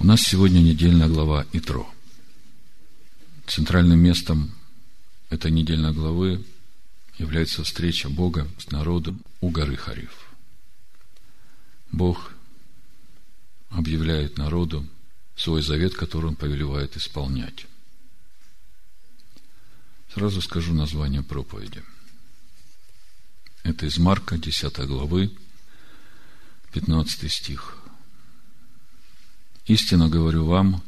У нас сегодня недельная глава Итро. Центральным местом этой недельной главы является встреча Бога с народом у горы Хариф. Бог объявляет народу свой завет, который он повелевает исполнять. Сразу скажу название проповеди. Это из Марка, 10 главы, 15 стих. Истинно говорю вам,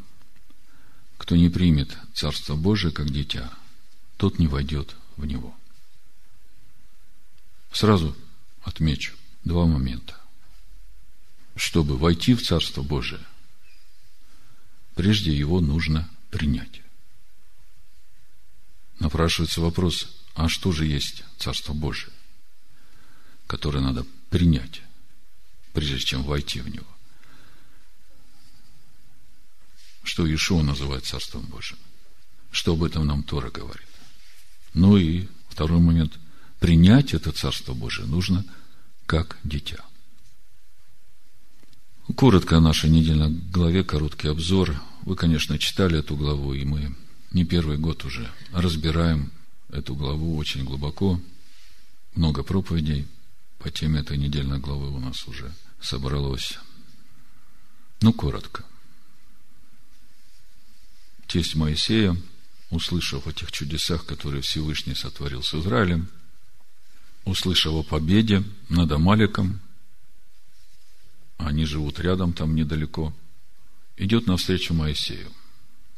кто не примет Царство Божие как дитя, тот не войдет в него. Сразу отмечу два момента. Чтобы войти в Царство Божие, прежде его нужно принять. Напрашивается вопрос, а что же есть Царство Божие, которое надо принять, прежде чем войти в него? Что Иешуа называет Царством Божьим. Что об этом нам Тора говорит. Ну и второй момент. Принять это Царство Божие нужно как дитя. Коротко о нашей недельной главе, короткий обзор. Вы, конечно, читали эту главу, и мы не первый год уже разбираем эту главу очень глубоко. Много проповедей по теме этой недельной главы у нас уже собралось. Ну, коротко тесть Моисея, услышав о тех чудесах, которые Всевышний сотворил с Израилем, услышав о победе над Амаликом, они живут рядом, там недалеко, идет навстречу Моисею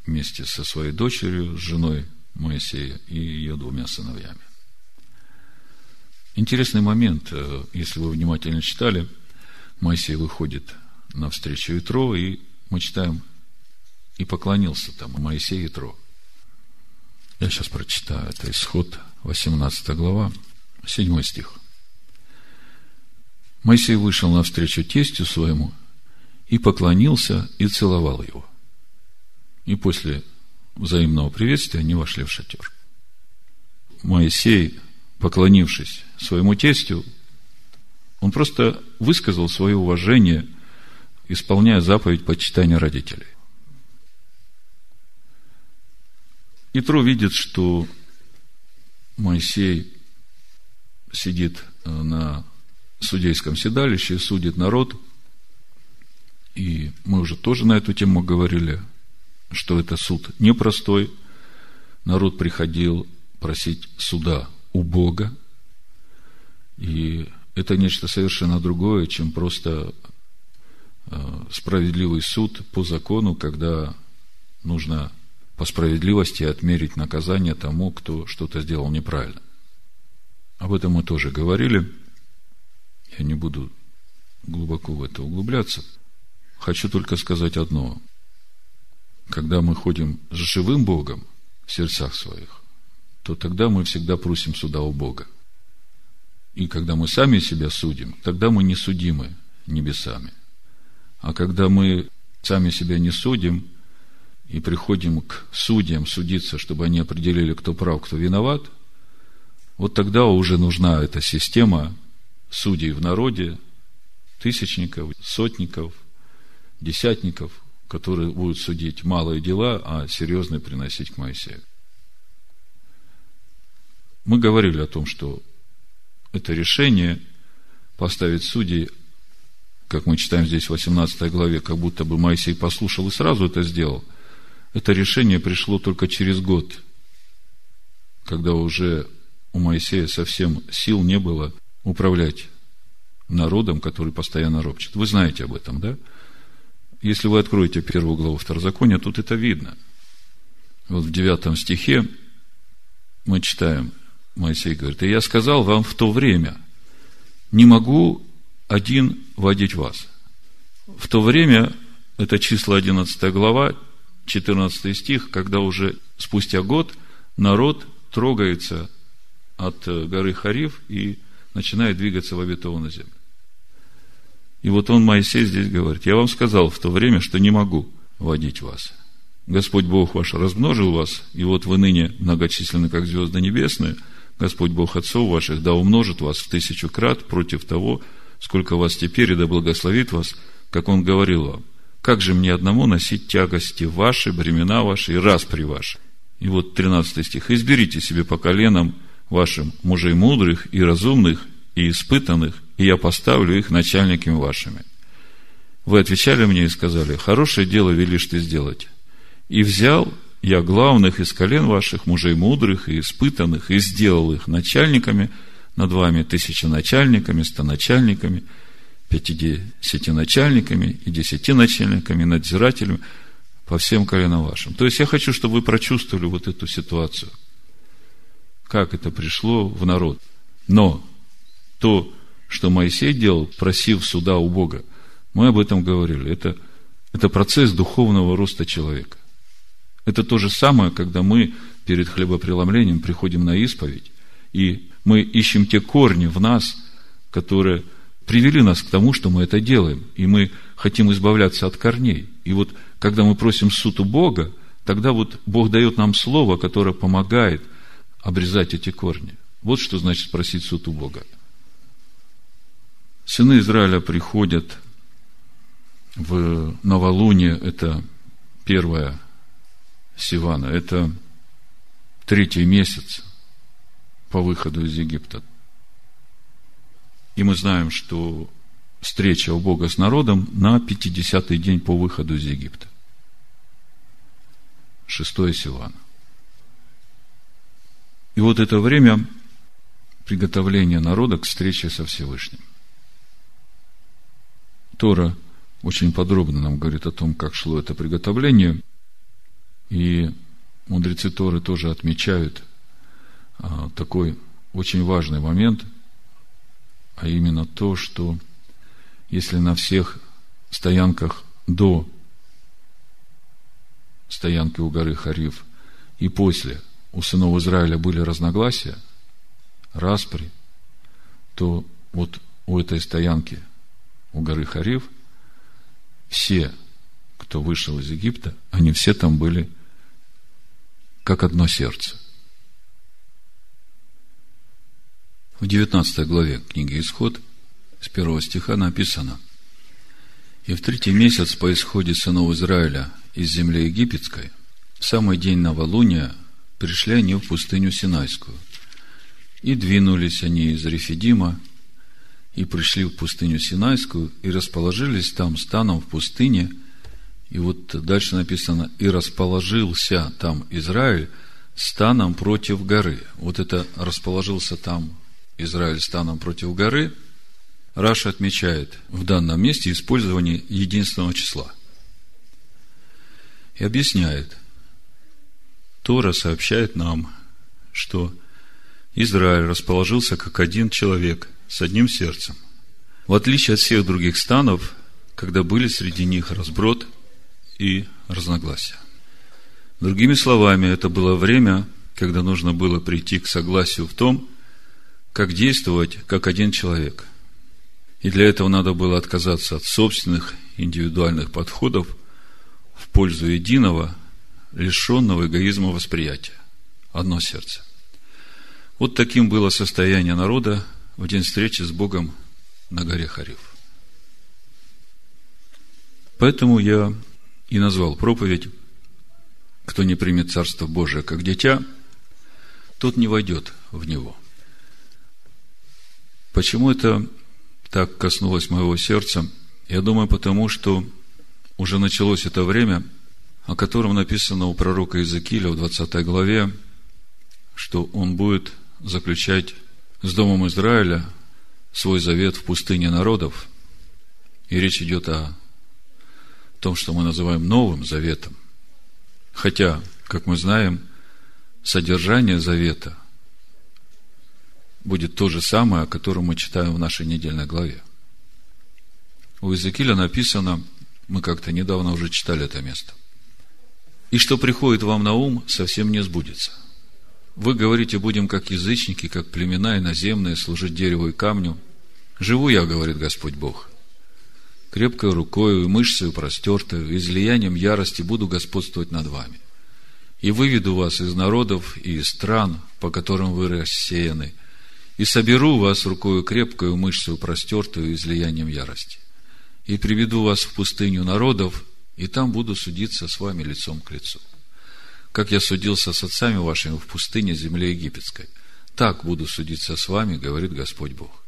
вместе со своей дочерью, с женой Моисея и ее двумя сыновьями. Интересный момент, э, если вы внимательно читали, Моисей выходит навстречу Итро, и мы читаем и поклонился там Моисей и Тро. Я сейчас прочитаю. Это исход 18 глава, 7 стих. Моисей вышел навстречу тестю своему и поклонился и целовал его. И после взаимного приветствия они вошли в шатер. Моисей, поклонившись своему тестю, он просто высказал свое уважение, исполняя заповедь почитания родителей. Итро видит, что Моисей сидит э, на судейском седалище, судит народ. И мы уже тоже на эту тему говорили, что это суд непростой. Народ приходил просить суда у Бога. И это нечто совершенно другое, чем просто э, справедливый суд по закону, когда нужно по справедливости отмерить наказание тому, кто что-то сделал неправильно. Об этом мы тоже говорили. Я не буду глубоко в это углубляться. Хочу только сказать одно. Когда мы ходим с живым Богом в сердцах своих, то тогда мы всегда просим суда у Бога. И когда мы сами себя судим, тогда мы не судимы небесами. А когда мы сами себя не судим, и приходим к судьям судиться, чтобы они определили, кто прав, кто виноват, вот тогда уже нужна эта система судей в народе, тысячников, сотников, десятников, которые будут судить малые дела, а серьезные приносить к Моисею. Мы говорили о том, что это решение поставить судей, как мы читаем здесь в 18 главе, как будто бы Моисей послушал и сразу это сделал – это решение пришло только через год, когда уже у Моисея совсем сил не было управлять народом, который постоянно ропчет. Вы знаете об этом, да? Если вы откроете первую главу Второзакония, тут это видно. Вот в девятом стихе мы читаем, Моисей говорит, «И я сказал вам в то время, не могу один водить вас». В то время, это число 11 глава, 14 стих, когда уже спустя год народ трогается от э, горы Хариф и начинает двигаться в обетованную землю. И вот он, Моисей, здесь говорит, я вам сказал в то время, что не могу водить вас. Господь Бог ваш размножил вас, и вот вы ныне многочисленны, как звезды небесные. Господь Бог отцов ваших да умножит вас в тысячу крат против того, сколько вас теперь, и да благословит вас, как Он говорил вам как же мне одному носить тягости ваши, бремена ваши и распри ваши? И вот 13 стих. «Изберите себе по коленам вашим мужей мудрых и разумных и испытанных, и я поставлю их начальниками вашими». Вы отвечали мне и сказали, хорошее дело велишь ты сделать. И взял я главных из колен ваших, мужей мудрых и испытанных, и сделал их начальниками над вами, тысяченачальниками, стоначальниками, пятидесятиначальниками и десятиначальниками, надзирателями по всем коленам вашим. То есть я хочу, чтобы вы прочувствовали вот эту ситуацию. Как это пришло в народ. Но то, что Моисей делал, просив суда у Бога, мы об этом говорили. Это, это процесс духовного роста человека. Это то же самое, когда мы перед хлебопреломлением приходим на исповедь, и мы ищем те корни в нас, которые привели нас к тому, что мы это делаем, и мы хотим избавляться от корней. И вот, когда мы просим суд у Бога, тогда вот Бог дает нам слово, которое помогает обрезать эти корни. Вот что значит просить суд у Бога. Сыны Израиля приходят в новолуние, это первая Сивана, это третий месяц по выходу из Египта. И мы знаем, что встреча у Бога с народом на 50-й день по выходу из Египта. Шестое Силана. И вот это время приготовления народа к встрече со Всевышним. Тора очень подробно нам говорит о том, как шло это приготовление. И мудрецы Торы тоже отмечают а, такой очень важный момент, а именно то, что если на всех стоянках до стоянки у горы Хариф и после у сынов Израиля были разногласия, распри, то вот у этой стоянки у горы Хариф – все, кто вышел из Египта, они все там были как одно сердце. В 19 главе книги Исход с первого стиха написано «И в третий месяц по исходе сынов Израиля из земли египетской, в самый день новолуния, пришли они в пустыню Синайскую, и двинулись они из Рефидима и пришли в пустыню Синайскую, и расположились там станом в пустыне. И вот дальше написано, и расположился там Израиль станом против горы. Вот это расположился там Израиль станом против горы. Раша отмечает в данном месте использование единственного числа. И объясняет. Тора сообщает нам, что Израиль расположился как один человек – с одним сердцем. В отличие от всех других станов, когда были среди них разброд и разногласия. Другими словами, это было время, когда нужно было прийти к согласию в том, как действовать как один человек. И для этого надо было отказаться от собственных индивидуальных подходов в пользу единого, лишенного эгоизма восприятия. Одно сердце. Вот таким было состояние народа в день встречи с Богом на горе Хариф. Поэтому я и назвал проповедь «Кто не примет Царство Божие как дитя, тот не войдет в него». Почему это так коснулось моего сердца? Я думаю, потому что уже началось это время, о котором написано у пророка Иезекииля в 20 главе, что он будет заключать с Домом Израиля свой завет в пустыне народов. И речь идет о том, что мы называем Новым Заветом. Хотя, как мы знаем, содержание Завета будет то же самое, о котором мы читаем в нашей недельной главе. У Иезекииля написано, мы как-то недавно уже читали это место. И что приходит вам на ум, совсем не сбудется. Вы говорите, будем как язычники, как племена иноземные, служить дереву и камню. Живу я, говорит Господь Бог. Крепкой рукою и мышцей простертою, излиянием ярости буду господствовать над вами. И выведу вас из народов и из стран, по которым вы рассеяны, и соберу вас рукою крепкою, мышцей простертую, излиянием ярости. И приведу вас в пустыню народов, и там буду судиться с вами лицом к лицу. Как я судился с отцами вашими в пустыне земле египетской, так буду судиться с вами, говорит Господь Бог.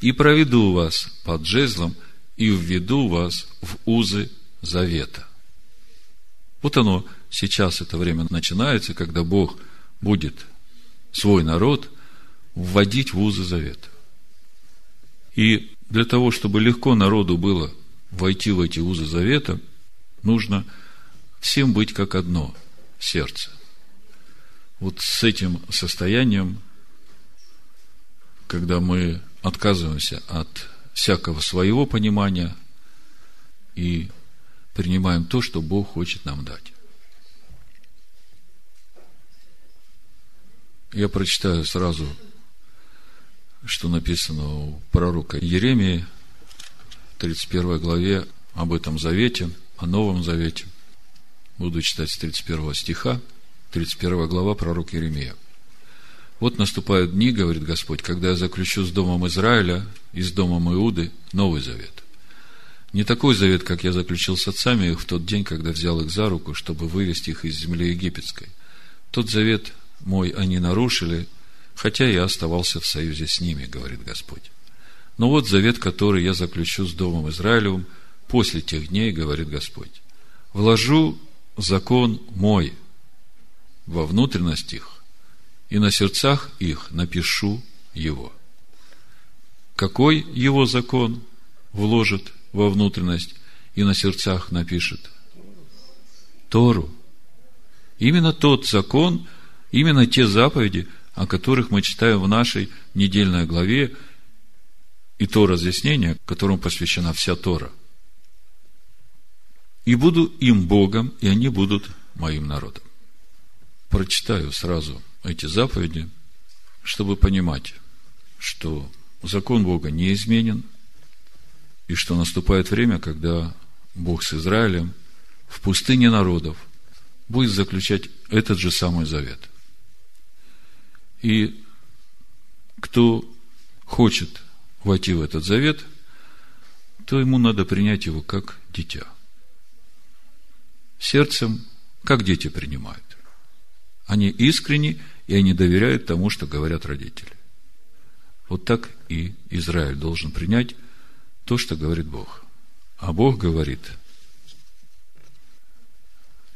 И проведу вас под жезлом и введу вас в узы завета. Вот оно, сейчас это время начинается, когда Бог будет свой народ вводить в узы завета. И для того, чтобы легко народу было войти в эти узы завета, нужно всем быть как одно сердце. Вот с этим состоянием, когда мы отказываемся от всякого своего понимания и принимаем то, что Бог хочет нам дать. Я прочитаю сразу, что написано у пророка Еремии, 31 главе об этом завете, о Новом Завете. Буду читать с 31 стиха, 31 глава пророк Еремия. Вот наступают дни, говорит Господь, когда я заключу с домом Израиля и с домом Иуды Новый Завет. Не такой завет, как я заключил с отцами их в тот день, когда взял их за руку, чтобы вывести их из земли египетской. Тот завет мой они нарушили, хотя я оставался в союзе с ними, говорит Господь. Но вот завет, который я заключу с Домом Израилевым после тех дней, говорит Господь. Вложу закон мой во внутренность их, и на сердцах их напишу его. Какой его закон вложит во внутренность и на сердцах напишет? Тору. Именно тот закон, именно те заповеди, о которых мы читаем в нашей недельной главе, и то разъяснение, которому посвящена вся Тора. И буду им Богом, и они будут моим народом. Прочитаю сразу эти заповеди, чтобы понимать, что закон Бога не изменен, и что наступает время, когда Бог с Израилем в пустыне народов будет заключать этот же самый завет. И кто хочет войти в этот завет, то ему надо принять его как дитя. Сердцем, как дети принимают. Они искренни, и они доверяют тому, что говорят родители. Вот так и Израиль должен принять то, что говорит Бог. А Бог говорит,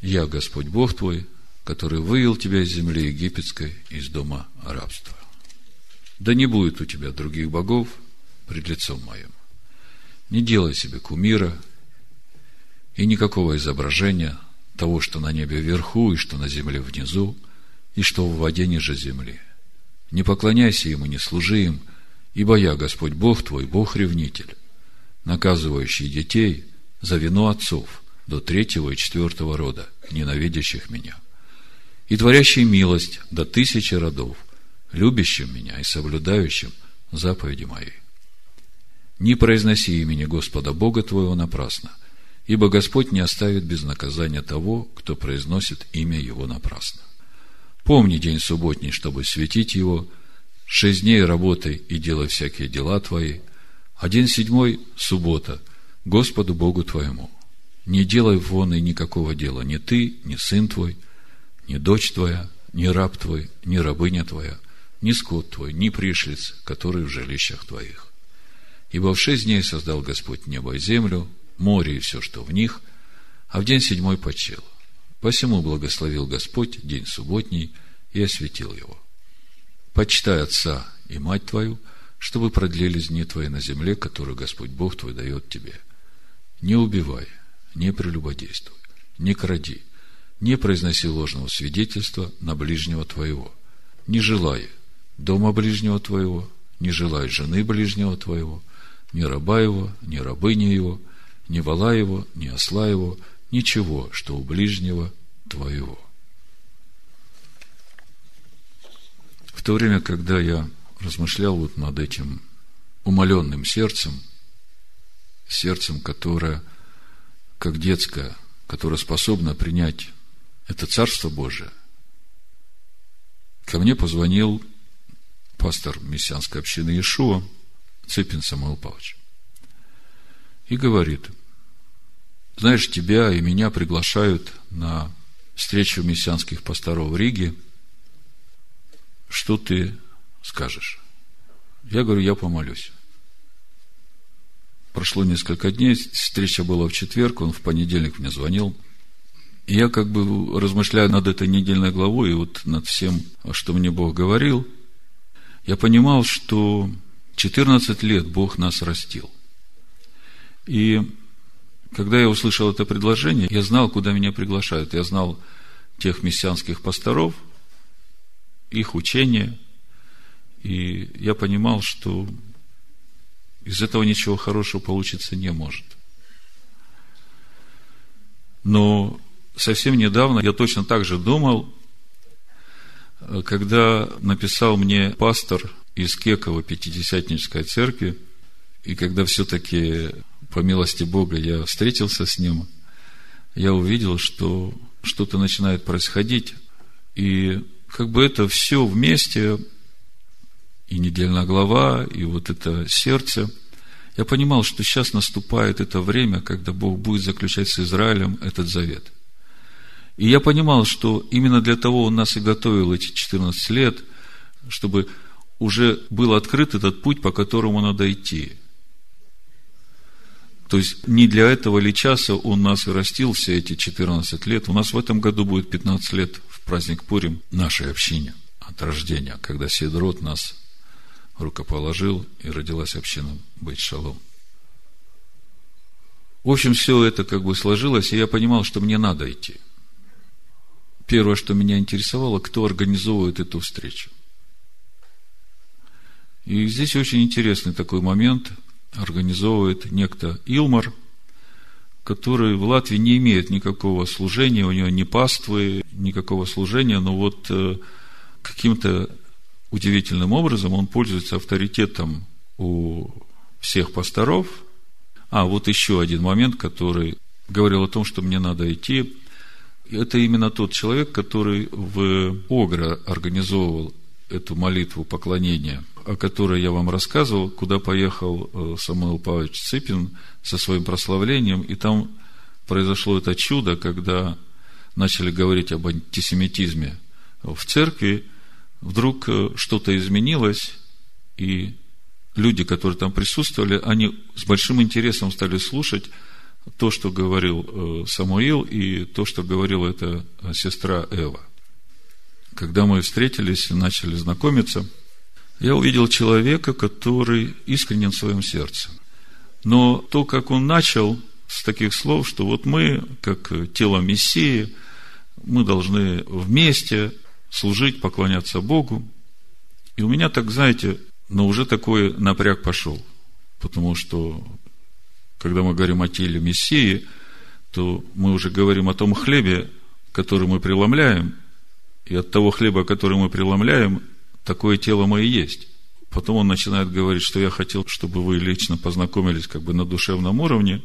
«Я Господь Бог твой, который вывел тебя из земли египетской, из дома рабства. Да не будет у тебя других богов пред лицом моим. Не делай себе кумира и никакого изображения того, что на небе вверху и что на земле внизу, и что в воде ниже земли. Не поклоняйся ему, не служи им, ибо я, Господь Бог твой, Бог-ревнитель, наказывающий детей за вину отцов до третьего и четвертого рода, ненавидящих меня, и творящий милость до тысячи родов, любящим меня и соблюдающим заповеди мои. Не произноси имени Господа Бога твоего напрасно, ибо Господь не оставит без наказания того, кто произносит имя Его напрасно. Помни день субботний, чтобы светить его, шесть дней работай и делай всякие дела твои, а день седьмой – суббота, Господу Богу твоему. Не делай вон и никакого дела, ни ты, ни сын твой, ни дочь твоя, ни раб твой, ни рабыня твоя, ни скот твой, ни пришлиц, который в жилищах твоих. Ибо в шесть дней создал Господь небо и землю, море и все, что в них, а в день седьмой почил. Посему благословил Господь день субботний и осветил его. Почитай отца и мать твою – чтобы продлились дни твои на земле, которую Господь Бог твой дает тебе. Не убивай, не прелюбодействуй, не кради, не произноси ложного свидетельства на ближнего твоего, не желай дома ближнего твоего, не желай жены ближнего твоего, ни раба его, ни рабыни его, ни вала его, ни осла его, ничего, что у ближнего твоего. В то время, когда я размышлял вот над этим умоленным сердцем, сердцем, которое, как детское, которое способно принять это Царство Божие, ко мне позвонил пастор мессианской общины Иешуа, Цыпин Самуил Павлович, и говорит, знаешь, тебя и меня приглашают на встречу мессианских пасторов в Риге. Что ты скажешь? Я говорю, я помолюсь. Прошло несколько дней, встреча была в четверг, он в понедельник мне звонил. Я как бы размышляю над этой недельной главой и вот над всем, что мне Бог говорил, я понимал, что 14 лет Бог нас растил. И когда я услышал это предложение, я знал, куда меня приглашают. Я знал тех мессианских пасторов, их учения, и я понимал, что из этого ничего хорошего получиться не может. Но совсем недавно я точно так же думал, когда написал мне пастор из Кекова Пятидесятнической церкви, и когда все-таки, по милости Бога, я встретился с ним, я увидел, что что-то начинает происходить, и как бы это все вместе и недельная глава, и вот это сердце. Я понимал, что сейчас наступает это время, когда Бог будет заключать с Израилем этот завет. И я понимал, что именно для того Он нас и готовил эти 14 лет, чтобы уже был открыт этот путь, по которому надо идти. То есть, не для этого ли часа Он нас и растил все эти 14 лет. У нас в этом году будет 15 лет в праздник Пурим нашей общине от рождения, когда Седрот нас рукоположил, и родилась община Быть Шалом. В общем, все это как бы сложилось, и я понимал, что мне надо идти. Первое, что меня интересовало, кто организовывает эту встречу. И здесь очень интересный такой момент. Организовывает некто Илмар, который в Латвии не имеет никакого служения, у него ни паствы, никакого служения, но вот э, каким-то удивительным образом он пользуется авторитетом у всех пасторов. А, вот еще один момент, который говорил о том, что мне надо идти. Это именно тот человек, который в Огра организовывал эту молитву поклонения, о которой я вам рассказывал, куда поехал э, Самуил Павлович Цыпин со своим прославлением, и там произошло это чудо, когда начали говорить об антисемитизме в церкви, вдруг э, что-то изменилось, и люди, которые там присутствовали, они с большим интересом стали слушать то, что говорил э, Самуил, и то, что говорила эта э, сестра Эва. Когда мы встретились и начали знакомиться, я увидел человека, который искренен в своем сердце. Но то, как он начал с таких слов, что вот мы, как тело Мессии, мы должны вместе служить, поклоняться Богу. И у меня так, знаете, но уже такой напряг пошел. Потому что, когда мы говорим о теле Мессии, то мы уже говорим о том хлебе, который мы преломляем, и от того хлеба, который мы преломляем, такое тело и есть. Потом он начинает говорить, что я хотел, чтобы вы лично познакомились как бы на душевном уровне.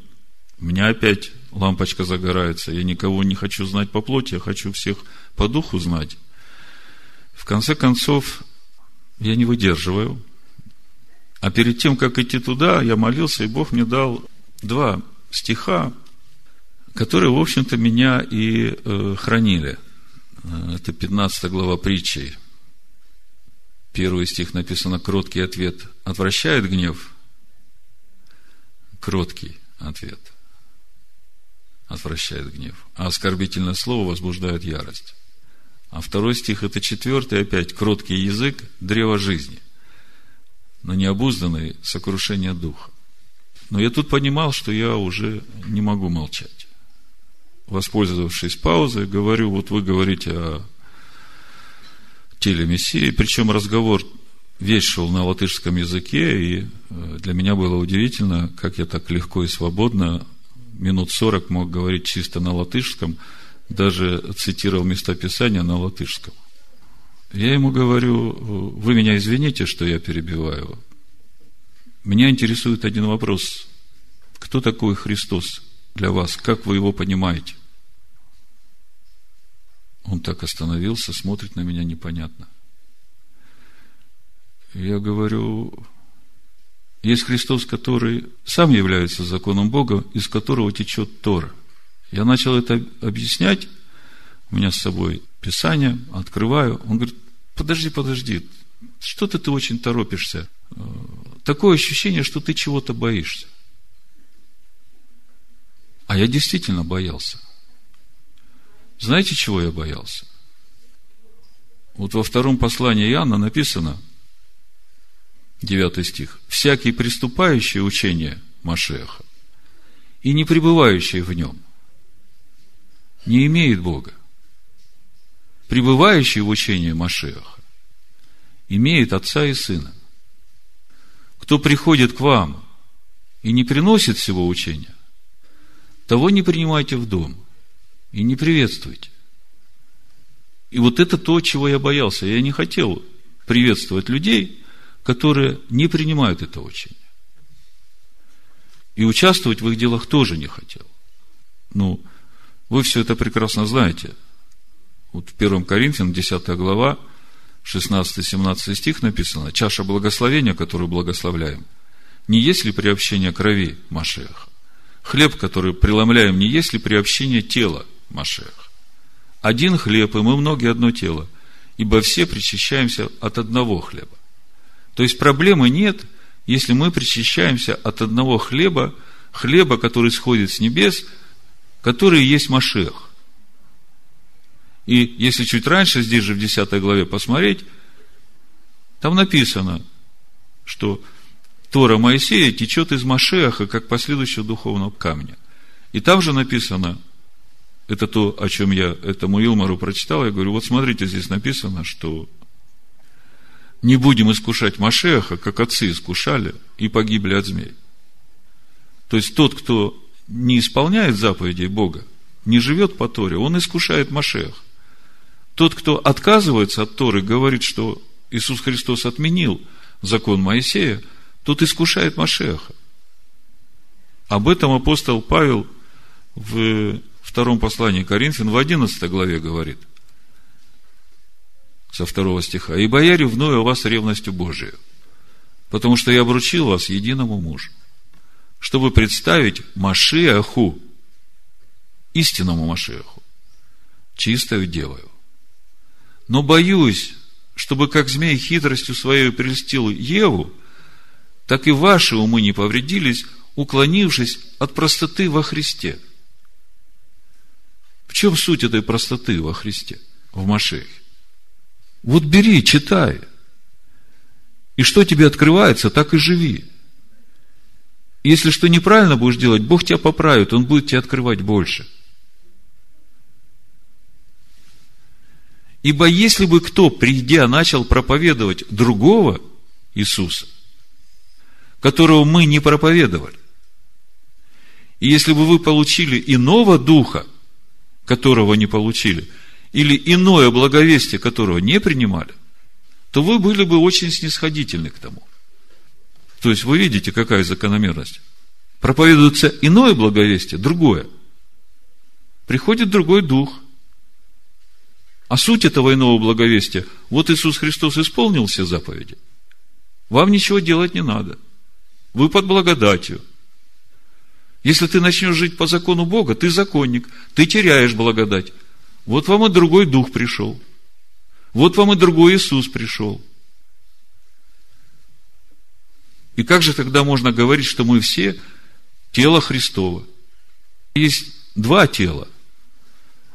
У меня опять лампочка загорается. Я никого не хочу знать по плоти, я хочу всех по духу знать. В конце концов, я не выдерживаю. А перед тем, как идти туда, я молился, и Бог мне дал два стиха, которые, в общем-то, меня и э, хранили. Это 15 глава притчей. Первый стих написано «Кроткий ответ отвращает гнев». Кроткий ответ отвращает гнев. А оскорбительное слово возбуждает ярость. А второй стих – это четвертый, опять, кроткий язык, древо жизни. Но необузданный – сокрушение духа. Но я тут понимал, что я уже не могу молчать. Воспользовавшись паузой, говорю, вот вы говорите о теле Мессии, причем разговор весь шел на латышском языке, и э, для меня было удивительно, как я так легко и свободно минут сорок мог говорить чисто на латышском – даже цитировал местописание на латышском. Я ему говорю, вы меня извините, что я перебиваю. Меня интересует один вопрос. Кто такой Христос для вас? Как вы его понимаете? Он так остановился, смотрит на меня непонятно. Я говорю, есть Христос, который сам является законом Бога, из которого течет Тора – Я начал это объяснять, у меня с собой Писание, открываю, он говорит, подожди, подожди, что-то ты очень торопишься. Такое ощущение, что ты чего-то боишься. А я действительно боялся. Знаете, чего я боялся? Вот во втором послании Иоанна написано, 9 стих, «Всякий приступающий учение Машеха и не пребывающий в нем не имеет Бога. Пребывающий в учении Машеха имеет Отца и Сына. Кто приходит к вам и не приносит всего учения, того не принимайте в дом и не приветствуйте. И вот это то, чего я боялся. Я не хотел приветствовать людей, которые не принимают это учение. И участвовать в их делах тоже не хотел. Ну, вы все это прекрасно знаете. Вот в 1 Коринфянам, 10 глава, 16-17 стих написано, чаша благословения, которую благословляем, не есть ли приобщение крови Машеха? Хлеб, который преломляем, не есть ли приобщение тела Машеха? Один хлеб, и мы многие одно тело, ибо все причащаемся от одного хлеба. То есть проблемы нет, если мы причащаемся от одного хлеба, хлеба, который сходит с небес, который есть Машех. И если чуть раньше, здесь же в 10 главе посмотреть, там написано, что Тора Моисея течет из Машеха, как последующего духовного камня. И там же написано, это то, о чем я этому Илмару прочитал, я говорю, вот смотрите, здесь написано, что не будем искушать Машеха, как отцы искушали и погибли от змей. То есть тот, кто не исполняет заповедей Бога, не живет по Торе, он искушает Машех. Тот, кто отказывается от Торы, говорит, что Иисус Христос отменил закон Моисея, тот искушает Машеха. Об этом апостол Павел в втором послании Коринфян в 11 главе говорит, со второго стиха, «Ибо я ревную о вас ревностью Божию, потому что я обручил вас единому мужу, чтобы представить Машиаху, истинному Машиаху, чистою девою. Но боюсь, чтобы как змей хитростью своей прельстил Еву, так и ваши умы не повредились, уклонившись от простоты во Христе. В чем суть этой простоты во Христе, в Машехе? Вот бери, читай. И что тебе открывается, так и живи. Если что неправильно будешь делать, Бог тебя поправит, Он будет тебе открывать больше – Ибо если бы кто, придя, начал проповедовать другого Иисуса, которого мы не проповедовали, и если бы вы получили иного духа, которого не получили, или иное благовестие, которого не принимали, то вы были бы очень снисходительны к тому. То есть вы видите, какая закономерность. Проповедуется иное благовестие, другое. Приходит другой дух, а суть этого иного благовестия, вот Иисус Христос исполнил все заповеди. Вам ничего делать не надо. Вы под благодатью. Если ты начнешь жить по закону Бога, ты законник, ты теряешь благодать. Вот вам и другой Дух пришел. Вот вам и другой Иисус пришел. И как же тогда можно говорить, что мы все тело Христова? Есть два тела.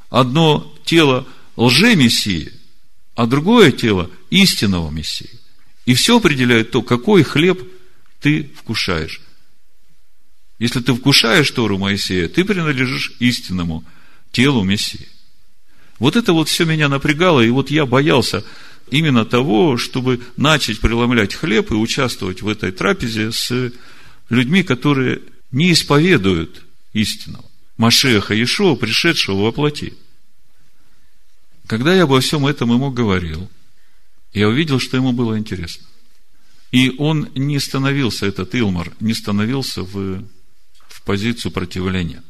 Одно тело – лже-мессии, а другое тело истинного мессии. И все определяет то, какой хлеб ты вкушаешь. Если ты вкушаешь Тору Моисея, ты принадлежишь истинному телу Мессии. Вот это вот все меня напрягало, и вот я боялся именно того, чтобы начать преломлять хлеб и участвовать в этой трапезе с людьми, которые не исповедуют истинного. Машеха Иешуа, пришедшего во плоти. Когда я обо всем этом ему говорил, я увидел, что ему было интересно. И он не становился, этот Илмар, не становился в, в позицию противления.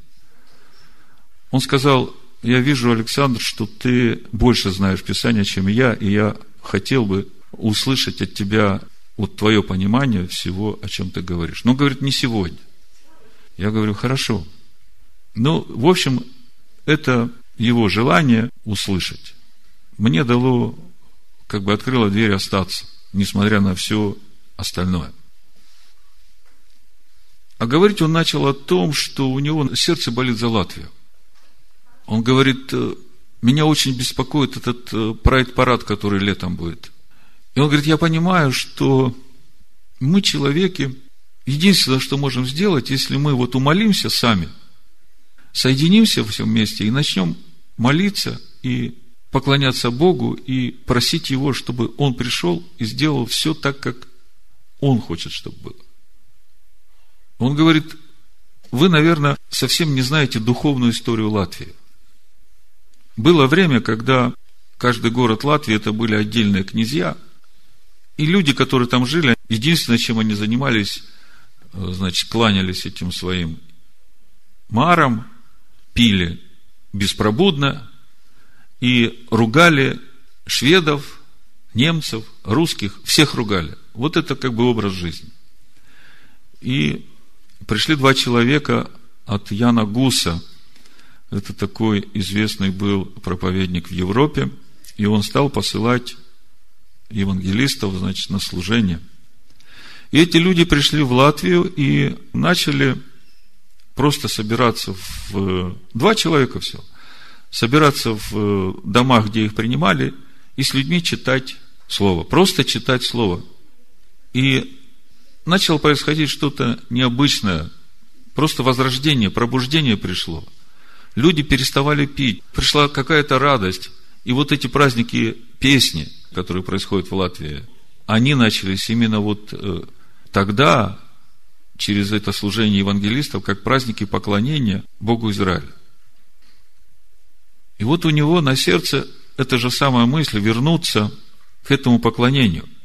Он сказал, я вижу, Александр, что ты больше знаешь Писание, чем я, и я хотел бы услышать от тебя вот твое понимание всего, о чем ты говоришь. Но, говорит, не сегодня. Я говорю, хорошо. Ну, в общем, это его желание услышать. Мне дало, как бы открыло дверь остаться, несмотря на все остальное. А говорить он начал о том, что у него сердце болит за Латвию. Он говорит, «Э, меня очень беспокоит этот э, прайд-парад, который летом будет. И он говорит, я понимаю, что мы, человеки, единственное, что можем сделать, если мы вот умолимся сами, соединимся все вместе и начнем молиться и поклоняться Богу и просить Его, чтобы Он пришел и сделал все так, как Он хочет, чтобы было. Он говорит, вы, наверное, совсем не знаете духовную историю Латвии. Было время, когда каждый город Латвии это были отдельные князья, и люди, которые там жили, единственное, чем они занимались, э, значит, кланялись этим своим марам, пили беспробудно и ругали шведов, немцев, русских, всех ругали. Вот это как бы образ жизни. И пришли два человека от Яна Гуса. Это такой известный был проповедник в Европе. И он стал посылать евангелистов, значит, на служение. И эти люди пришли в Латвию и начали просто собираться в... Два человека всего. Собираться в домах, где их принимали, и с людьми читать Слово. Просто читать Слово. И начало происходить что-то необычное. Просто возрождение, пробуждение пришло. Люди переставали пить. Пришла какая-то радость. И вот эти праздники песни, которые происходят в Латвии, они начались именно вот э, тогда, через это служение евангелистов, как праздники поклонения Богу Израиля. И вот у него на сердце эта же самая мысль вернуться к этому поклонению –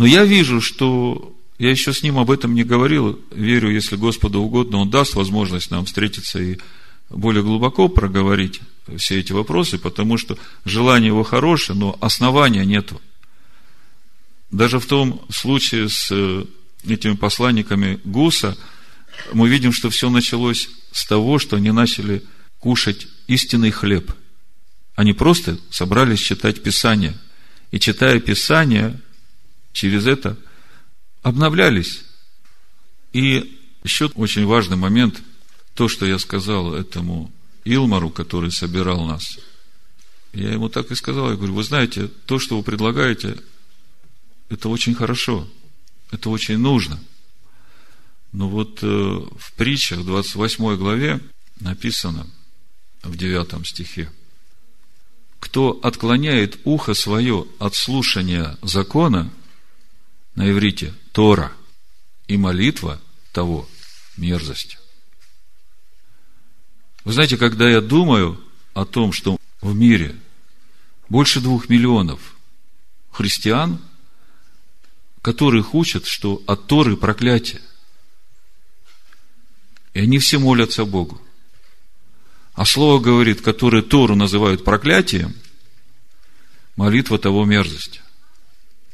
но я вижу, что я еще с ним об этом не говорил. Верю, если Господу угодно, Он даст возможность нам встретиться и более глубоко проговорить все эти вопросы, потому что желание его хорошее, но основания нету. Даже в том случае с э, этими посланниками Гуса мы видим, что все началось с того, что они начали кушать истинный хлеб. Они просто собрались читать Писание. И читая Писание, через это обновлялись. И еще очень важный момент, то, что я сказал этому Илмару, который собирал нас. Я ему так и сказал, я говорю, вы знаете, то, что вы предлагаете, это очень хорошо, это очень нужно. Но вот э, в притчах, в 28 главе написано, в 9 стихе, кто отклоняет ухо свое от слушания закона на иврите Тора и молитва того мерзость. Вы знаете, когда я думаю о том, что в мире больше двух миллионов христиан, которых учат, что от Торы проклятие. И они все молятся Богу. А слово говорит, которое Тору называют проклятием, молитва того мерзость.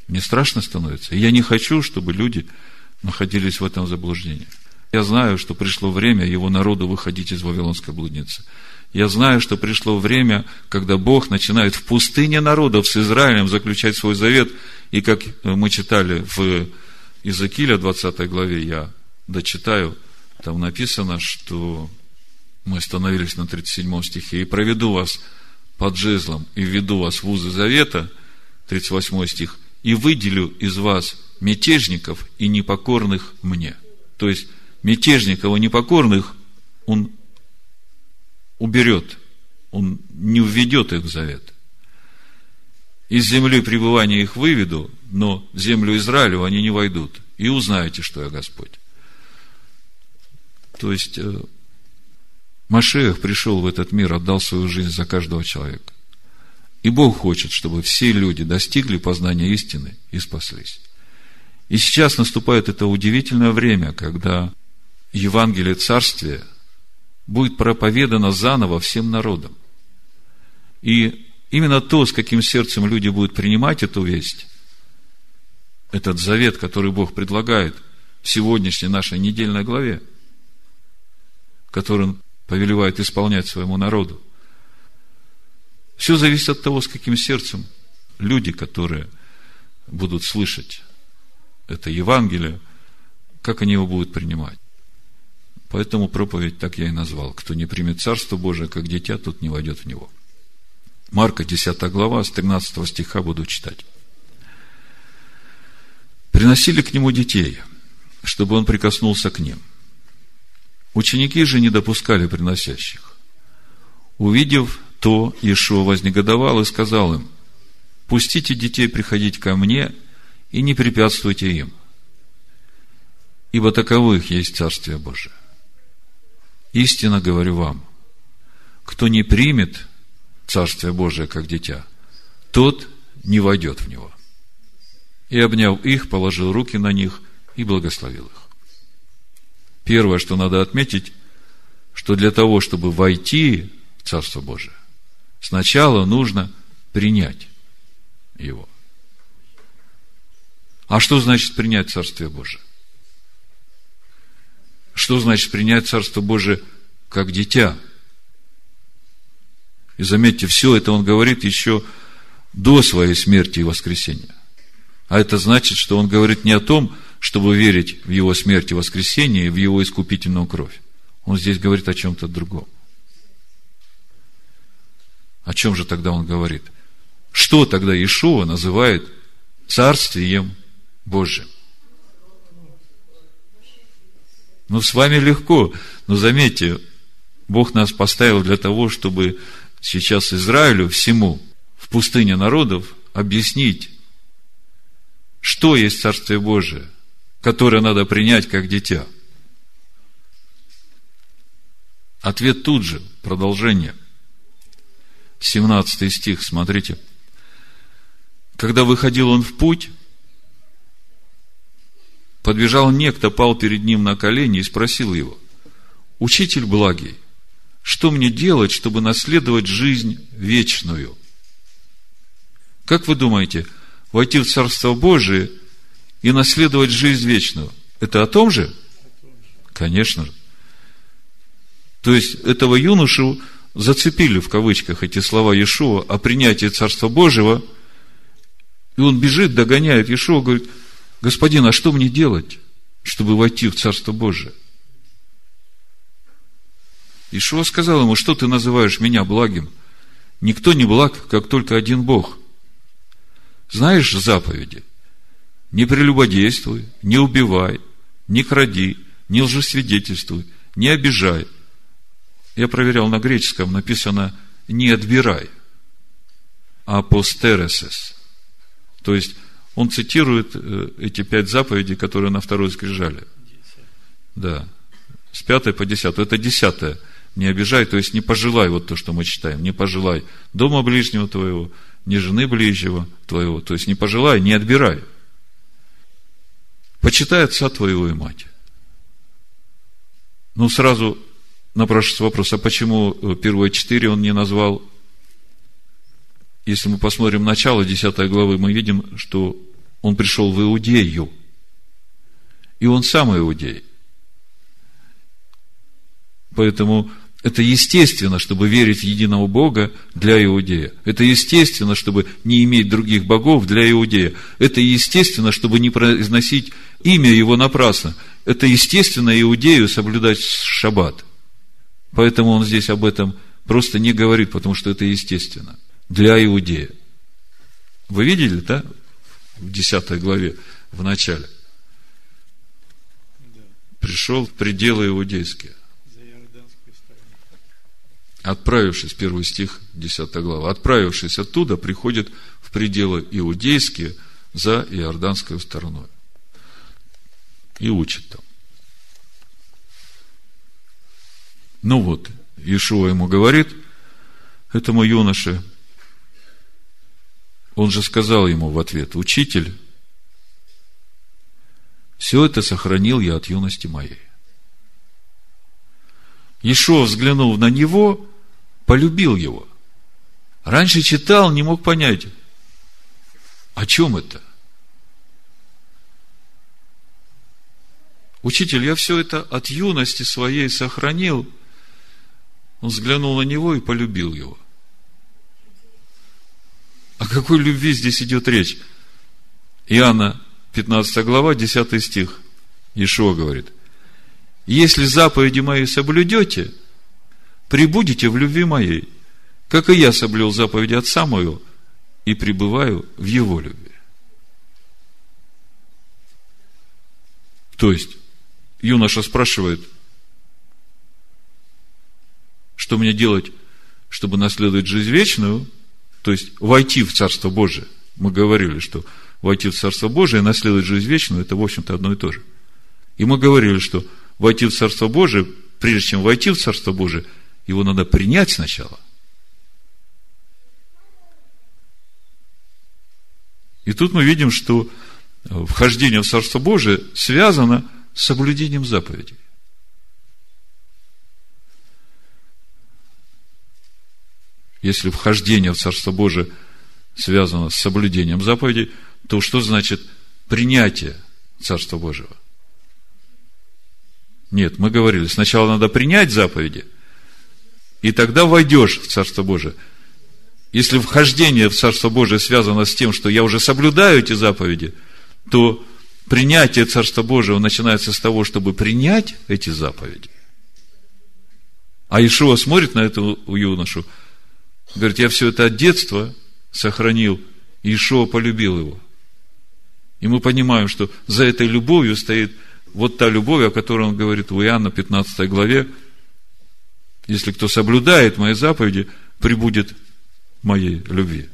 Мне страшно становится. Я не хочу, чтобы люди находились в этом заблуждении. Я знаю, что пришло время его народу выходить из Вавилонской блудницы. Я знаю, что пришло время, когда Бог начинает в пустыне народов с Израилем заключать свой завет. И как мы читали в Иезекииля 20 главе, я дочитаю, там написано, что мы остановились на 37 стихе, «И проведу вас под жезлом, и введу вас в узы завета», 38 стих, и выделю из вас мятежников и непокорных мне. То есть, мятежников и непокорных он уберет, он не введет их в завет. Из земли пребывания их выведу, но в землю Израилю они не войдут. И узнаете, что я Господь. То есть, э, Машех пришел в этот мир, отдал свою жизнь за каждого человека. И Бог хочет, чтобы все люди достигли познания истины и спаслись. И сейчас наступает это удивительное время, когда Евангелие Царствия будет проповедано заново всем народам. И именно то, с каким сердцем люди будут принимать эту весть, этот завет, который Бог предлагает в сегодняшней нашей недельной главе, который он повелевает исполнять своему народу. Все зависит от того, с каким сердцем люди, которые будут слышать это Евангелие, как они его будут принимать. Поэтому проповедь так я и назвал. Кто не примет Царство Божие, как дитя, тот не войдет в него. Марка, 10 глава, с 13 стиха буду читать. Приносили к нему детей, чтобы он прикоснулся к ним. Ученики же не допускали приносящих. Увидев то, Иешуа вознегодовал и сказал им, «Пустите детей приходить ко мне и не препятствуйте им, ибо таковых есть Царствие Божие. Истинно говорю вам, кто не примет Царствие Божие как дитя, тот не войдет в него. И, обняв их, положил руки на них и благословил их. Первое, что надо отметить, что для того, чтобы войти в Царство Божие, сначала нужно принять его. А что значит принять Царствие Божие? Что значит принять Царство Божие как дитя? И заметьте, все это он говорит еще до своей смерти и воскресения. А это значит, что он говорит не о том, чтобы верить в его смерть и воскресение, и в его искупительную кровь. Он здесь говорит о чем-то другом. О чем же тогда он говорит? Что тогда Иешуа называет царствием Божьим? Ну, с вами легко, но заметьте, Бог нас поставил для того, чтобы сейчас Израилю всему в пустыне народов объяснить, что есть Царствие Божие, которое надо принять как дитя. Ответ тут же, продолжение. 17 стих, смотрите. Когда выходил он в путь, подбежал некто, пал перед ним на колени и спросил его, «Учитель благий, что мне делать, чтобы наследовать жизнь вечную?» Как вы думаете, войти в Царство Божие и наследовать жизнь вечную. Это о том же? Конечно же. То есть, этого юношу зацепили в кавычках эти слова Иешуа о принятии Царства Божьего, и он бежит, догоняет Иешуа, говорит, господин, а что мне делать, чтобы войти в Царство Божие? Ишуа сказал ему, что ты называешь меня благим? Никто не благ, как только один Бог – знаешь заповеди? Не прелюбодействуй, не убивай, не кради, не лжесвидетельствуй, не обижай. Я проверял на греческом, написано «не отбирай», апостересес. То есть, он цитирует э, эти пять заповедей, которые на второй скрижали. Да. С пятой по десятую. Это десятое. Не обижай, то есть не пожелай, вот то, что мы читаем, не пожелай дома ближнего твоего, ни жены ближнего твоего, то есть не пожелай, не отбирай. Почитай отца твоего и мать. Ну, сразу напрашивается вопрос, а почему первые четыре он не назвал? Если мы посмотрим начало 10 главы, мы видим, что он пришел в Иудею. И он сам иудей. Поэтому это естественно, чтобы верить в единого Бога для иудея. Это естественно, чтобы не иметь других богов для иудея. Это естественно, чтобы не произносить имя его напрасно. Это естественно иудею соблюдать шаббат. Поэтому он здесь об этом просто не говорит, потому что это естественно. Для иудея. Вы видели, да? В 10 главе, в начале. Пришел в пределы иудейские отправившись, первый стих, 10 глава, отправившись оттуда, приходит в пределы иудейские за Иорданской стороной. И учит там. Ну вот, Иешуа ему говорит, этому юноше, он же сказал ему в ответ, учитель, все это сохранил я от юности моей. Ишуа, взглянув на него, полюбил его. Раньше читал, не мог понять, о чем это. Учитель, я все это от юности своей сохранил. Он взглянул на него и полюбил его. О какой любви здесь идет речь? Иоанна 15 глава, 10 стих. Ишуа говорит, если заповеди мои соблюдете, прибудете в любви моей, как и я соблюл заповеди Отца моего и пребываю в его любви. То есть, юноша спрашивает, что мне делать, чтобы наследовать жизнь вечную, то есть войти в Царство Божие. Мы говорили, что войти в Царство Божие и наследовать жизнь вечную, это, в общем-то, одно и то же. И мы говорили, что войти в Царство Божие, прежде чем войти в Царство Божие, его надо принять сначала. И тут мы видим, что вхождение в Царство Божие связано с соблюдением заповедей. Если вхождение в Царство Божие связано с соблюдением заповедей, то что значит принятие Царства Божьего? Нет, мы говорили, сначала надо принять заповеди, и тогда войдешь в Царство Божие. Если вхождение в Царство Божие связано с тем, что я уже соблюдаю эти заповеди, то принятие Царства Божьего начинается с того, чтобы принять эти заповеди. А Ишуа смотрит на эту юношу, говорит, я все это от детства сохранил, и Ишуа полюбил его. И мы понимаем, что за этой любовью стоит вот та любовь, о которой он говорит в Иоанна 15 главе. Если кто соблюдает мои заповеди, прибудет моей любви.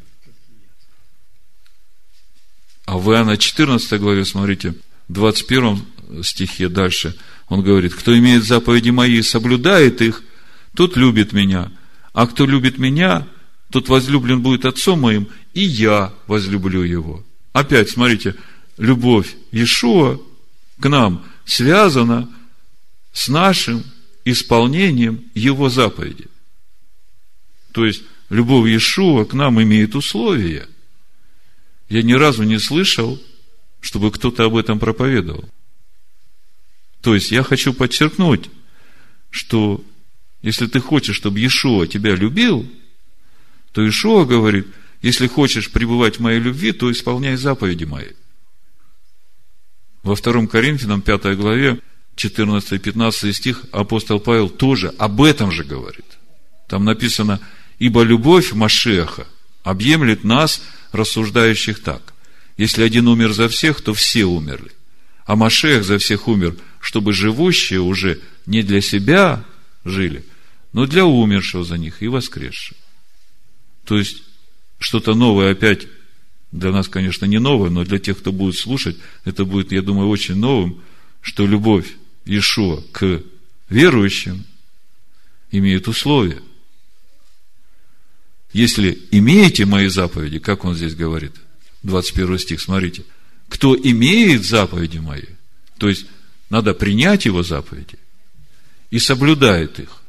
А в Иоанна 14 главе, смотрите, в 21 стихе дальше, он говорит, кто имеет заповеди мои и соблюдает их, тот любит меня. А кто любит меня, тот возлюблен будет отцом моим, и я возлюблю его. Опять, смотрите, любовь Иешуа к нам связана с нашим исполнением Его заповеди. То есть, любовь Иешуа к нам имеет условия. Я ни разу не слышал, чтобы кто-то об этом проповедовал. То есть, я хочу подчеркнуть, что если ты хочешь, чтобы Иешуа тебя любил, то Иешуа говорит, если хочешь пребывать в моей любви, то исполняй заповеди мои. Во втором Коринфянам, 5 главе, 14-15 стих, апостол Павел тоже об этом же говорит. Там написано, ибо любовь Машеха объемлет нас, рассуждающих так. Если один умер за всех, то все умерли. А Машех за всех умер, чтобы живущие уже не для себя жили, но для умершего за них и воскресшего. То есть, что-то новое опять для нас, конечно, не новое, но для тех, кто будет слушать, это будет, я думаю, очень новым, что любовь Иешуа к верующим имеет условия. Если имеете мои заповеди, как он здесь говорит, 21 стих, смотрите, кто имеет заповеди мои, то есть надо принять его заповеди и соблюдает их,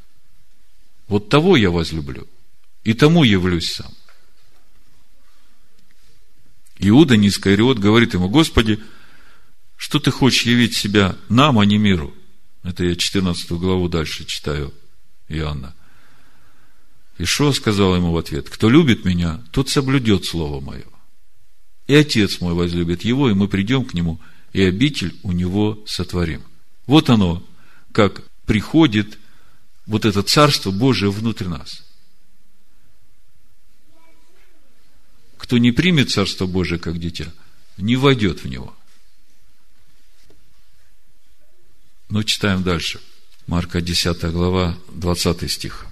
вот того я возлюблю, и тому явлюсь сам. Иуда Нискариот говорит ему, Господи, что ты хочешь явить себя нам, а не миру? Это я 14 главу дальше читаю Иоанна. Ишо сказал ему в ответ, кто любит меня, тот соблюдет слово мое. И отец мой возлюбит его, и мы придем к нему, и обитель у него сотворим. Вот оно, как приходит вот это Царство Божие внутрь нас. кто не примет Царство Божие как дитя, не войдет в него. Но читаем дальше. Марка 10 глава, 20 стих.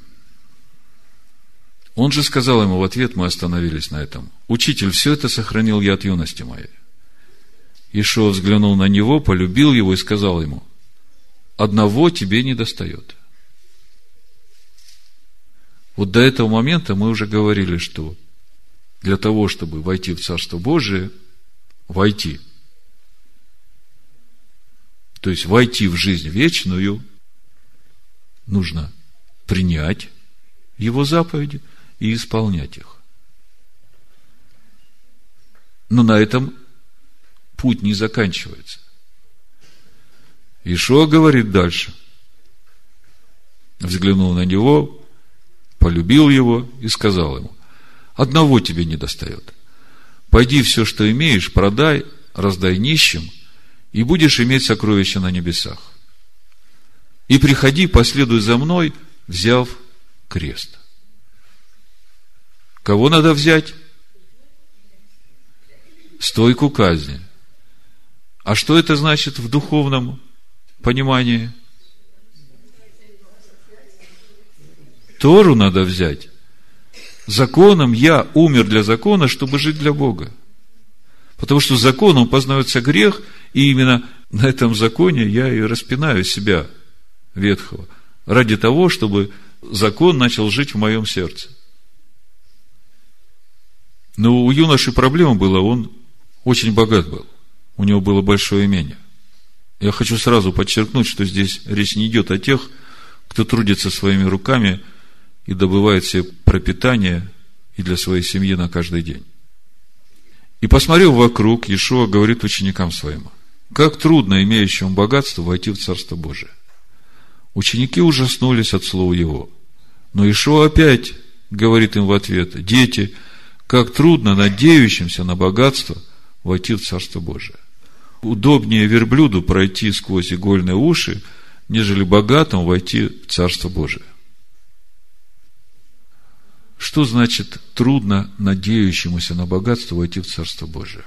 Он же сказал ему в ответ, мы остановились на этом. Учитель, все это сохранил я от юности моей. Ишуа взглянул на него, полюбил его и сказал ему, одного тебе не достает. Вот до этого момента мы уже говорили, что для того, чтобы войти в Царство Божие, войти, то есть войти в жизнь вечную, нужно принять Его заповеди и исполнять их. Но на этом путь не заканчивается. Ишуа говорит дальше. Взглянул на него, полюбил его и сказал ему, одного тебе не достает. Пойди все, что имеешь, продай, раздай нищим, и будешь иметь сокровища на небесах. И приходи, последуй за мной, взяв крест. Кого надо взять? Стойку казни. А что это значит в духовном понимании? Тору надо взять. Законом я умер для закона, чтобы жить для Бога. Потому что законом познается грех, и именно на этом законе я и распинаю себя ветхого. Ради того, чтобы закон начал жить в моем сердце. Но у юноши проблема была, он очень богат был. У него было большое имение. Я хочу сразу подчеркнуть, что здесь речь не идет о тех, кто трудится своими руками и добывает себе пропитание и для своей семьи на каждый день. И посмотрев вокруг, Иешуа говорит ученикам своим, как трудно имеющему богатство войти в Царство Божие. Ученики ужаснулись от слова его. Но Ишуа опять говорит им в ответ, дети, как трудно надеющимся на богатство войти в Царство Божие. Удобнее верблюду пройти сквозь игольные уши, нежели богатым войти в Царство Божие. Что значит трудно надеющемуся на богатство войти в Царство Божие?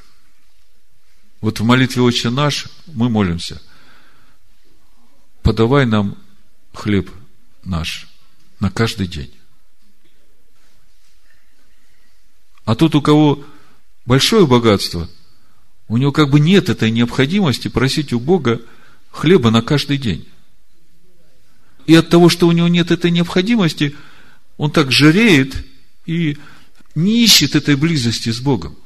Вот в молитве «Отче наш» мы молимся, подавай нам хлеб наш на каждый день. А тот, у кого большое богатство, у него как бы нет этой необходимости просить у Бога хлеба на каждый день. И от того, что у него нет этой необходимости, он так жиреет и не ищет этой близости с Богом.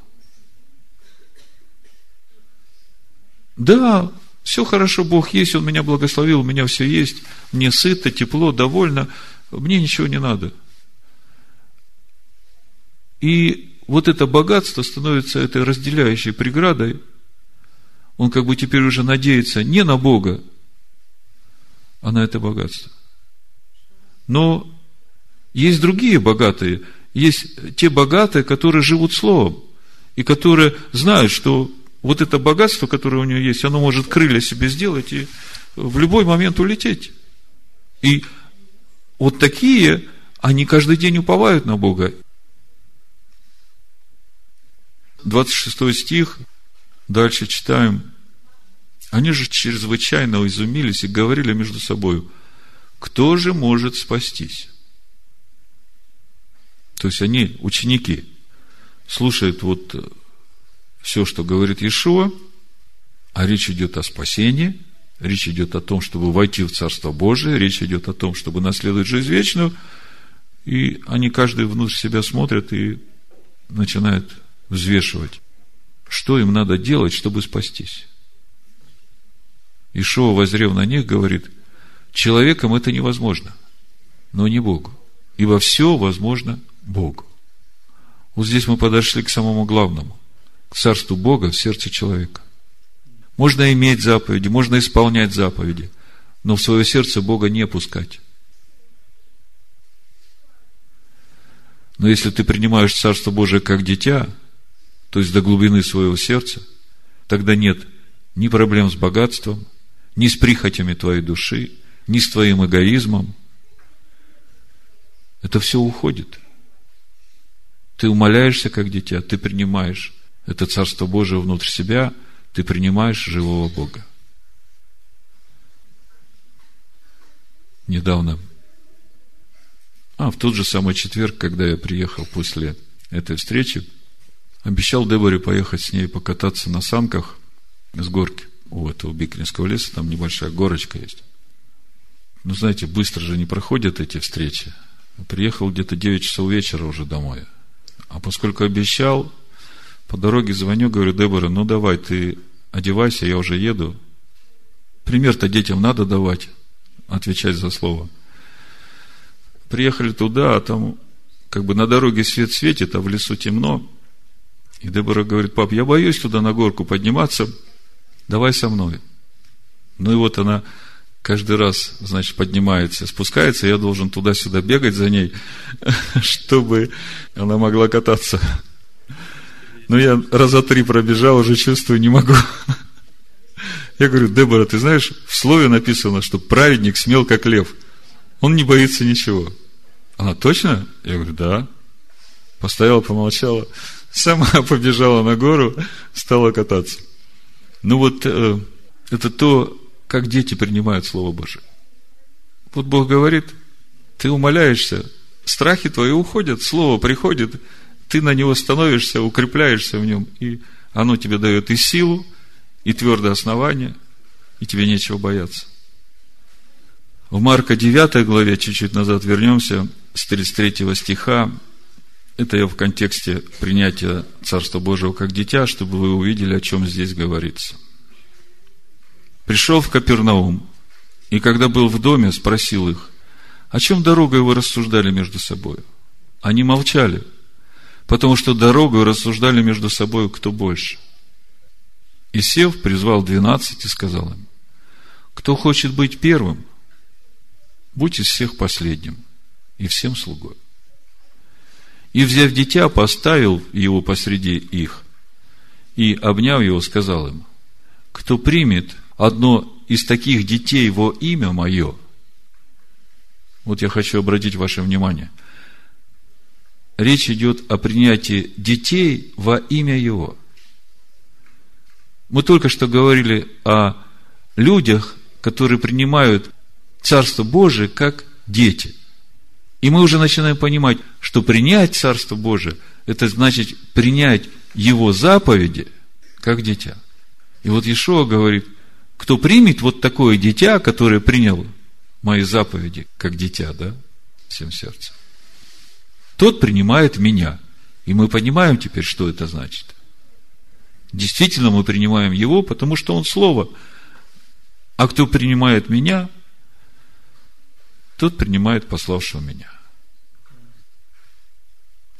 Да, все хорошо, Бог есть, Он меня благословил, у меня все есть, мне сыто, тепло, довольно, мне ничего не надо. И вот это богатство становится этой разделяющей преградой. Он как бы теперь уже надеется не на Бога, а на это богатство. Но есть другие богатые, есть те богатые, которые живут словом, и которые знают, что вот это богатство, которое у него есть, оно может крылья себе сделать и в любой момент улететь. И вот такие, они каждый день уповают на Бога. 26 стих, дальше читаем. Они же чрезвычайно изумились и говорили между собой, кто же может спастись? То есть они, ученики, слушают вот все, что говорит Иешуа, а речь идет о спасении, речь идет о том, чтобы войти в Царство Божие, речь идет о том, чтобы наследовать жизнь вечную, и они каждый внутрь себя смотрят и начинают взвешивать, что им надо делать, чтобы спастись. Ишуа, возрев на них, говорит, человеком это невозможно, но не Богу. Ибо все возможно Богу. Вот здесь мы подошли к самому главному царству Бога в сердце человека. Можно иметь заповеди, можно исполнять заповеди, но в свое сердце Бога не пускать. Но если ты принимаешь Царство Божие как дитя, то есть до глубины своего сердца, тогда нет ни проблем с богатством, ни с прихотями твоей души, ни с твоим эгоизмом. Это все уходит. Ты умоляешься как дитя, ты принимаешь это Царство Божие внутрь себя, ты принимаешь живого Бога. Недавно, а в тот же самый четверг, когда я приехал после этой встречи, обещал Деборе поехать с ней покататься на санках с горки у этого Бикринского леса, там небольшая горочка есть. Ну, знаете, быстро же не проходят эти встречи. Приехал где-то 9 часов вечера уже домой. А поскольку обещал, по дороге звоню, говорю, Дебора, ну давай, ты одевайся, я уже еду. Пример-то детям надо давать, отвечать за слово. Приехали туда, а там как бы на дороге свет светит, а в лесу темно. И Дебора говорит, пап, я боюсь туда на горку подниматься, давай со мной. Ну и вот она каждый раз, значит, поднимается, спускается, я должен туда-сюда бегать за ней, чтобы она могла кататься. Но я раза три пробежал, уже чувствую, не могу. Я говорю, Дебора, ты знаешь, в слове написано, что праведник смел, как лев. Он не боится ничего. Она, точно? Я говорю, да. Постояла, помолчала, сама побежала на гору, стала кататься. Ну вот, э, это то, как дети принимают Слово Божие. Вот Бог говорит, ты умоляешься, страхи твои уходят, Слово приходит, ты на него становишься, укрепляешься в нем, и оно тебе дает и силу, и твердое основание, и тебе нечего бояться. В Марка 9 главе, чуть-чуть назад вернемся, с 33 стиха, это я в контексте принятия Царства Божьего как дитя, чтобы вы увидели, о чем здесь говорится. Пришел в Капернаум, и когда был в доме, спросил их, о чем дорогой вы рассуждали между собой? Они молчали, потому что дорогой рассуждали между собой, кто больше. И сев, призвал двенадцать и сказал им, кто хочет быть первым, будь из всех последним и всем слугой. И, взяв дитя, поставил его посреди их, и, обняв его, сказал им, кто примет одно из таких детей во имя мое, вот я хочу обратить ваше внимание, речь идет о принятии детей во имя его. Мы только что говорили о людях, которые принимают Царство Божие как дети. И мы уже начинаем понимать, что принять Царство Божие, это значит принять Его заповеди как дитя. И вот Иешуа говорит, кто примет вот такое дитя, которое приняло мои заповеди как дитя, да, всем сердцем, тот принимает меня. И мы понимаем теперь, что это значит. Действительно, мы принимаем его, потому что он слово. А кто принимает меня, тот принимает пославшего меня.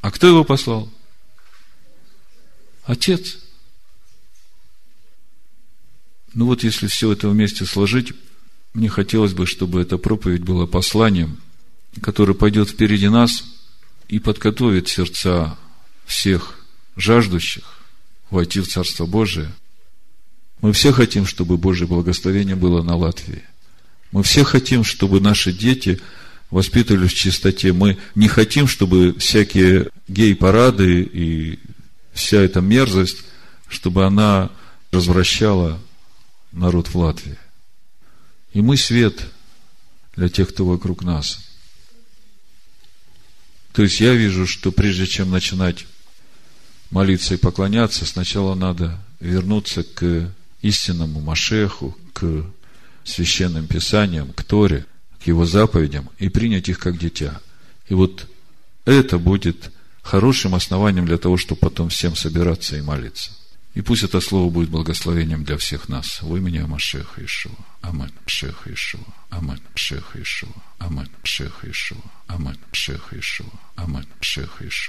А кто его послал? Отец. Ну вот, если все это вместе сложить, мне хотелось бы, чтобы эта проповедь была посланием, которое пойдет впереди нас и подготовит сердца всех жаждущих войти в Царство Божие. Мы все хотим, чтобы Божье благословение было на Латвии. Мы все хотим, чтобы наши дети воспитывались в чистоте. Мы не хотим, чтобы всякие гей-парады и вся эта мерзость, чтобы она развращала народ в Латвии. И мы свет для тех, кто вокруг нас. То есть я вижу, что прежде чем начинать молиться и поклоняться, сначала надо вернуться к истинному Машеху, к священным писаниям, к Торе, к его заповедям и принять их как дитя. И вот это будет хорошим основанием для того, чтобы потом всем собираться и молиться. И пусть это слово будет благословением для всех нас. В имени Машеха Ишуа. Амин. Машеха Ишуа. Амин. Машеха Ишуа. Амин. Машеха Ишуа. Амин. Машеха Ишуа. Амин. Машеха Ишуа.